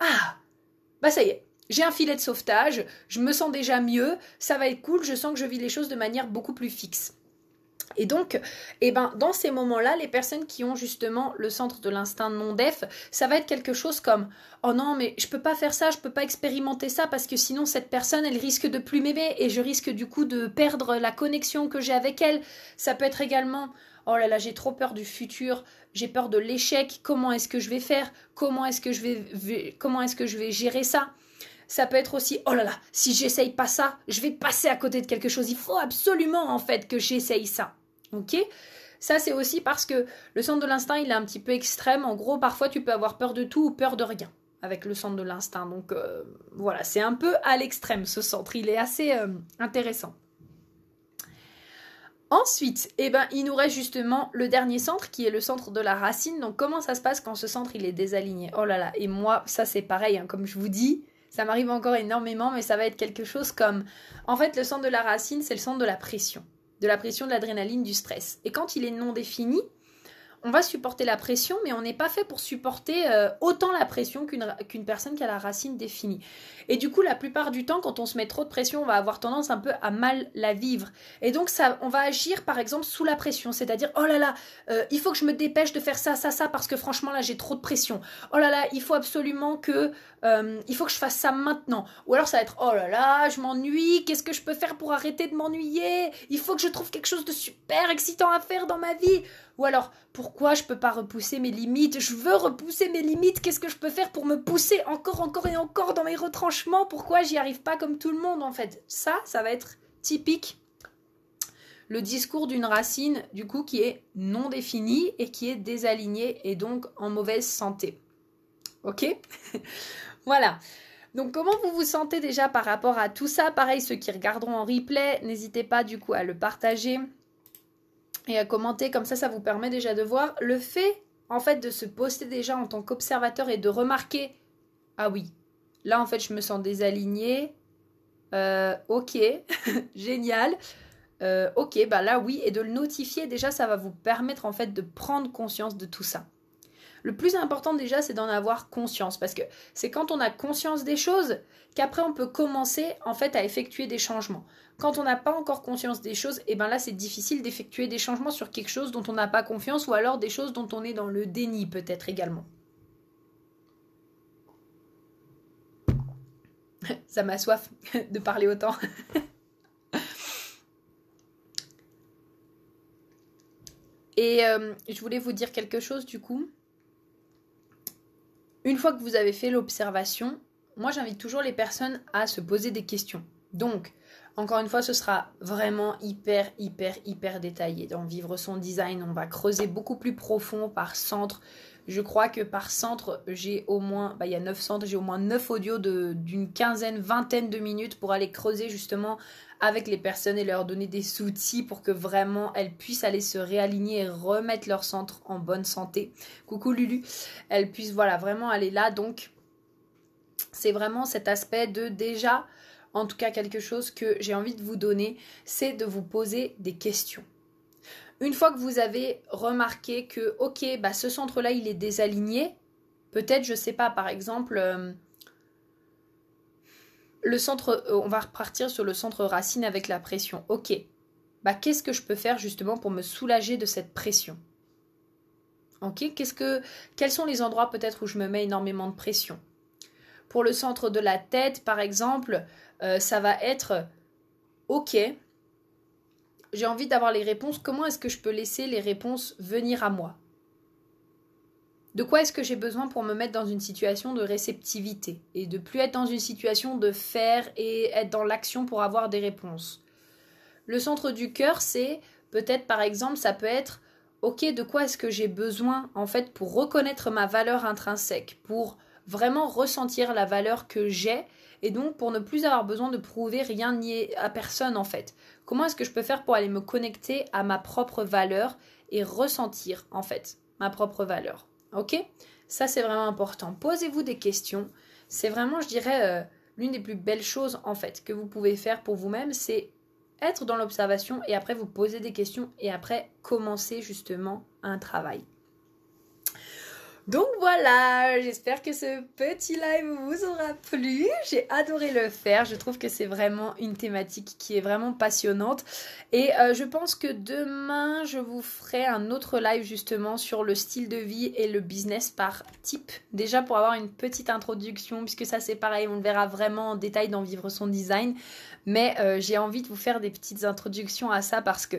Ah! Bah ça y est, j'ai un filet de sauvetage, je me sens déjà mieux, ça va être cool, je sens que je vis les choses de manière beaucoup plus fixe. Et donc, eh ben, dans ces moments-là, les personnes qui ont justement le centre de l'instinct non def, ça va être quelque chose comme Oh non, mais je peux pas faire ça, je peux pas expérimenter ça parce que sinon cette personne, elle risque de plus m'aimer et je risque du coup de perdre la connexion que j'ai avec elle. Ça peut être également Oh là là, j'ai trop peur du futur, j'ai peur de l'échec, comment est-ce que je vais faire Comment est-ce que je vais comment est-ce que je vais gérer ça? Ça peut être aussi oh là là, si j'essaye pas ça, je vais passer à côté de quelque chose. Il faut absolument en fait que j'essaye ça. Ok? Ça c'est aussi parce que le centre de l'instinct il est un petit peu extrême. En gros, parfois tu peux avoir peur de tout ou peur de rien avec le centre de l'instinct. Donc euh, voilà, c'est un peu à l'extrême ce centre. Il est assez euh, intéressant. Ensuite, eh ben, il nous reste justement le dernier centre qui est le centre de la racine. Donc comment ça se passe quand ce centre il est désaligné? Oh là là, et moi ça c'est pareil, hein. comme je vous dis, ça m'arrive encore énormément, mais ça va être quelque chose comme... En fait, le centre de la racine, c'est le centre de la pression. De la pression, de l'adrénaline, du stress. Et quand il est non défini, on va supporter la pression, mais on n'est pas fait pour supporter euh, autant la pression qu'une personne qui a la racine définie. Et du coup, la plupart du temps, quand on se met trop de pression, on va avoir tendance un peu à mal la vivre. Et donc, ça, on va agir, par exemple, sous la pression, c'est-à-dire, oh là là, euh, il faut que je me dépêche de faire ça, ça, ça, parce que franchement, là, j'ai trop de pression. Oh là là, il faut absolument que, euh, il faut que je fasse ça maintenant. Ou alors, ça va être, oh là là, je m'ennuie, qu'est-ce que je peux faire pour arrêter de m'ennuyer? Il faut que je trouve quelque chose de super excitant à faire dans ma vie. Ou alors, pourquoi je peux pas repousser mes limites? Je veux repousser mes limites. Qu'est-ce que je peux faire pour me pousser encore, encore et encore dans mes retranchements? Pourquoi j'y arrive pas comme tout le monde en fait? Ça, ça va être typique. Le discours d'une racine, du coup, qui est non définie et qui est désalignée et donc en mauvaise santé. Ok? Voilà. Donc comment vous vous sentez déjà par rapport à tout ça? Pareil, ceux qui regarderont en replay, n'hésitez pas du coup à le partager et à commenter, comme ça ça vous permet déjà de voir le fait en fait de se poster déjà en tant qu'observateur et de remarquer ah oui, là en fait je me sens désalignée, euh, ok, *laughs* génial, euh, ok, bah là oui, et de le notifier déjà ça va vous permettre en fait de prendre conscience de tout ça. Le plus important déjà, c'est d'en avoir conscience parce que c'est quand on a conscience des choses qu'après on peut commencer en fait à effectuer des changements. Quand on n'a pas encore conscience des choses, et eh ben là c'est difficile d'effectuer des changements sur quelque chose dont on n'a pas confiance ou alors des choses dont on est dans le déni peut-être également. *laughs* Ça m'a soif *laughs* de parler autant. *laughs* Et euh, je voulais vous dire quelque chose du coup. Une fois que vous avez fait l'observation, moi j'invite toujours les personnes à se poser des questions. Donc, encore une fois, ce sera vraiment hyper, hyper, hyper détaillé. Dans Vivre son design, on va creuser beaucoup plus profond par centre. Je crois que par centre, j'ai au moins, bah, il y a 9 centres, j'ai au moins 9 audios d'une quinzaine, vingtaine de minutes pour aller creuser justement avec les personnes et leur donner des outils pour que vraiment elles puissent aller se réaligner et remettre leur centre en bonne santé. Coucou Lulu, elles puissent voilà vraiment aller là. Donc c'est vraiment cet aspect de déjà, en tout cas quelque chose que j'ai envie de vous donner, c'est de vous poser des questions. Une fois que vous avez remarqué que ok, bah ce centre-là il est désaligné, peut-être je sais pas par exemple. Euh, le centre, euh, on va repartir sur le centre racine avec la pression. Ok, bah qu'est-ce que je peux faire justement pour me soulager de cette pression? Ok, qu'est-ce que, quels sont les endroits peut-être où je me mets énormément de pression? Pour le centre de la tête, par exemple, euh, ça va être ok. J'ai envie d'avoir les réponses. Comment est-ce que je peux laisser les réponses venir à moi? De quoi est-ce que j'ai besoin pour me mettre dans une situation de réceptivité et de plus être dans une situation de faire et être dans l'action pour avoir des réponses? Le centre du cœur, c'est peut-être par exemple, ça peut être ok, de quoi est-ce que j'ai besoin en fait pour reconnaître ma valeur intrinsèque, pour vraiment ressentir la valeur que j'ai et donc pour ne plus avoir besoin de prouver rien ni à personne en fait. Comment est-ce que je peux faire pour aller me connecter à ma propre valeur et ressentir en fait ma propre valeur? Ok? Ça c'est vraiment important. Posez-vous des questions. C'est vraiment, je dirais, euh, l'une des plus belles choses en fait que vous pouvez faire pour vous-même, c'est être dans l'observation et après vous poser des questions et après commencer justement un travail. Donc voilà, j'espère que ce petit live vous aura plu. J'ai adoré le faire. Je trouve que c'est vraiment une thématique qui est vraiment passionnante. Et euh, je pense que demain, je vous ferai un autre live justement sur le style de vie et le business par type. Déjà pour avoir une petite introduction, puisque ça c'est pareil, on le verra vraiment en détail dans Vivre son design. Mais euh, j'ai envie de vous faire des petites introductions à ça parce que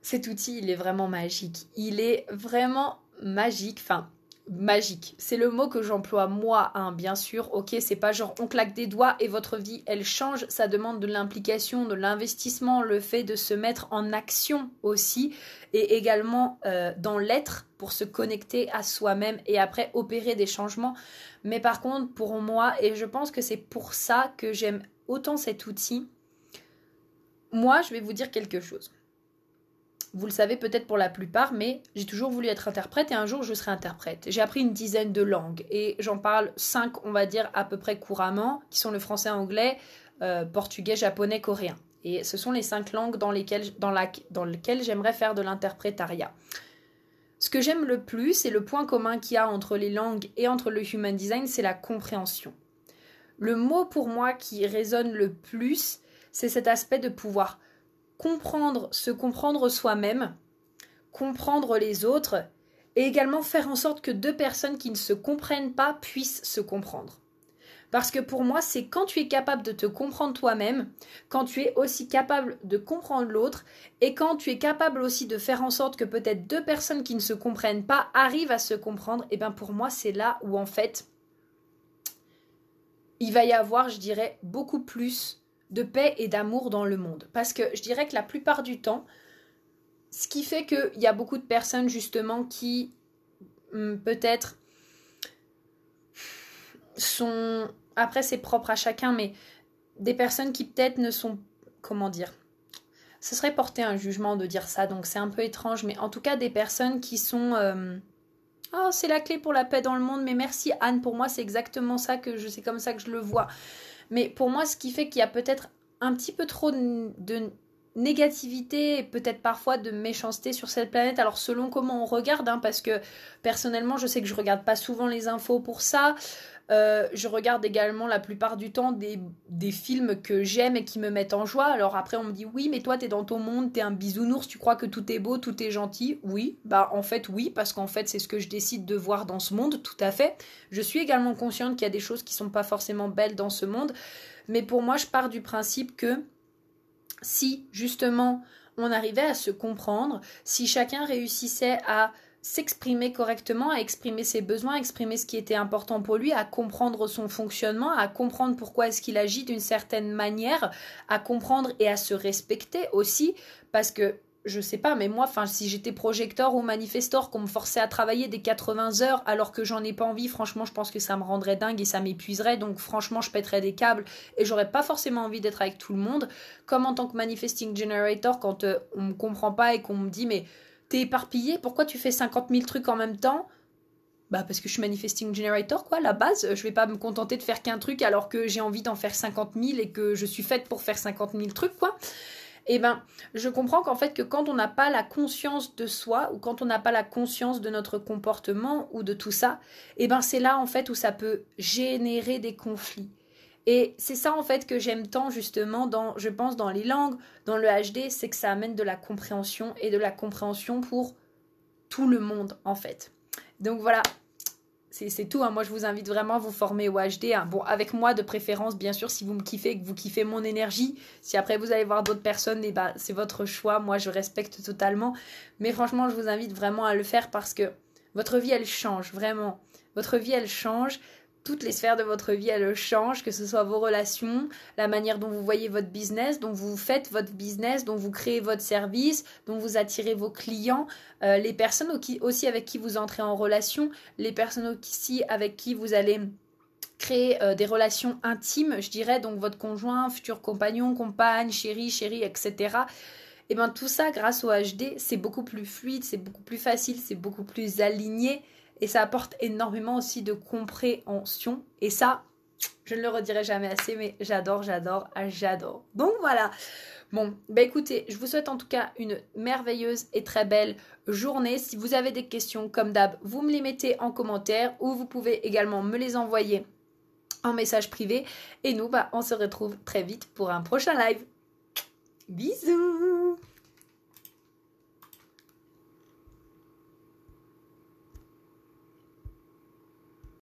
cet outil, il est vraiment magique. Il est vraiment magique. Enfin, magique. C'est le mot que j'emploie moi, hein, bien sûr. Ok, c'est pas genre on claque des doigts et votre vie elle change. Ça demande de l'implication, de l'investissement, le fait de se mettre en action aussi et également euh, dans l'être pour se connecter à soi-même et après opérer des changements. Mais par contre, pour moi, et je pense que c'est pour ça que j'aime autant cet outil, moi je vais vous dire quelque chose. Vous le savez peut-être pour la plupart, mais j'ai toujours voulu être interprète et un jour je serai interprète. J'ai appris une dizaine de langues et j'en parle cinq, on va dire, à peu près couramment, qui sont le français, anglais, euh, portugais, japonais, coréen. Et ce sont les cinq langues dans lesquelles, dans la, dans lesquelles j'aimerais faire de l'interprétariat. Ce que j'aime le plus et le point commun qu'il y a entre les langues et entre le human design, c'est la compréhension. Le mot pour moi qui résonne le plus, c'est cet aspect de pouvoir comprendre, se comprendre soi-même, comprendre les autres, et également faire en sorte que deux personnes qui ne se comprennent pas puissent se comprendre. Parce que pour moi, c'est quand tu es capable de te comprendre toi-même, quand tu es aussi capable de comprendre l'autre, et quand tu es capable aussi de faire en sorte que peut-être deux personnes qui ne se comprennent pas arrivent à se comprendre, et bien pour moi, c'est là où en fait, il va y avoir, je dirais, beaucoup plus de paix et d'amour dans le monde. Parce que je dirais que la plupart du temps, ce qui fait qu'il y a beaucoup de personnes justement qui hmm, peut-être sont... Après c'est propre à chacun, mais des personnes qui peut-être ne sont... Comment dire Ce serait porter un jugement de dire ça, donc c'est un peu étrange, mais en tout cas des personnes qui sont... Oh, c'est la clé pour la paix dans le monde, mais merci Anne, pour moi c'est exactement ça que je... C'est comme ça que je le vois. Mais pour moi, ce qui fait qu'il y a peut-être un petit peu trop de négativité peut-être parfois de méchanceté sur cette planète. Alors selon comment on regarde, hein, parce que personnellement je sais que je regarde pas souvent les infos pour ça. Euh, je regarde également la plupart du temps des, films que j'aime et qui me mettent en joie. Alors après on me dit oui mais toi t'es dans ton monde, t'es un bisounours, tu crois que tout est beau, tout est gentil. Oui, bah en fait oui parce qu'en fait c'est ce que je décide de voir dans ce monde, tout à fait. Je suis également consciente qu'il y a des choses qui sont pas forcément belles dans ce monde. Mais pour moi je pars du principe que si justement on arrivait à se comprendre, si chacun réussissait à s'exprimer correctement, à exprimer ses besoins, à exprimer ce qui était important pour lui, à comprendre son fonctionnement, à comprendre pourquoi est-ce qu'il agit d'une certaine manière, à comprendre et à se respecter aussi, parce que je sais pas, mais moi, si j'étais projecteur ou manifestor, qu'on me forçait à travailler des 80 heures alors que j'en ai pas envie, franchement, je pense que ça me rendrait dingue et ça m'épuiserait. Donc, franchement, je pèterais des câbles et j'aurais pas forcément envie d'être avec tout le monde. Comme en tant que manifesting generator, quand euh, on me comprend pas et qu'on me dit, mais t'es éparpillé, pourquoi tu fais 50 000 trucs en même temps? Bah parce que je suis manifesting generator quoi, la base, je vais pas me contenter de faire qu'un truc alors que j'ai envie d'en faire 50 000 et que je suis faite pour faire 50 000 trucs quoi. Eh ben, je comprends qu'en fait, que quand on n'a pas la conscience de soi ou quand on n'a pas la conscience de notre comportement ou de tout ça, eh ben, c'est là en fait où ça peut générer des conflits. Et c'est ça en fait que j'aime tant justement dans, je pense, dans les langues, dans le HD, c'est que ça amène de la compréhension et de la compréhension pour tout le monde en fait. Donc voilà, c'est tout. Hein. Moi, je vous invite vraiment à vous former au HD. Hein. Bon, avec moi de préférence, bien sûr, si vous me kiffez, que vous kiffez mon énergie. Si après vous allez voir d'autres personnes, eh ben, c'est votre choix. Moi, je respecte totalement. Mais franchement, je vous invite vraiment à le faire parce que votre vie, elle change, vraiment. Votre vie, elle change toutes les sphères de votre vie, elles changent, que ce soit vos relations, la manière dont vous voyez votre business, dont vous faites votre business, dont vous créez votre service, dont vous attirez vos clients, euh, les personnes aussi avec qui vous entrez en relation, les personnes aussi avec qui vous allez créer euh, des relations intimes, je dirais, donc votre conjoint, futur compagnon, compagne, chéri, chérie, etc. Et bien tout ça, grâce au HD, c'est beaucoup plus fluide, c'est beaucoup plus facile, c'est beaucoup plus aligné et ça apporte énormément aussi de compréhension. Et ça, je ne le redirai jamais assez, mais j'adore, j'adore, j'adore. Donc voilà. Bon, bah écoutez, je vous souhaite en tout cas une merveilleuse et très belle journée. Si vous avez des questions, comme d'hab, vous me les mettez en commentaire ou vous pouvez également me les envoyer en message privé. Et nous, bah, on se retrouve très vite pour un prochain live. Bisous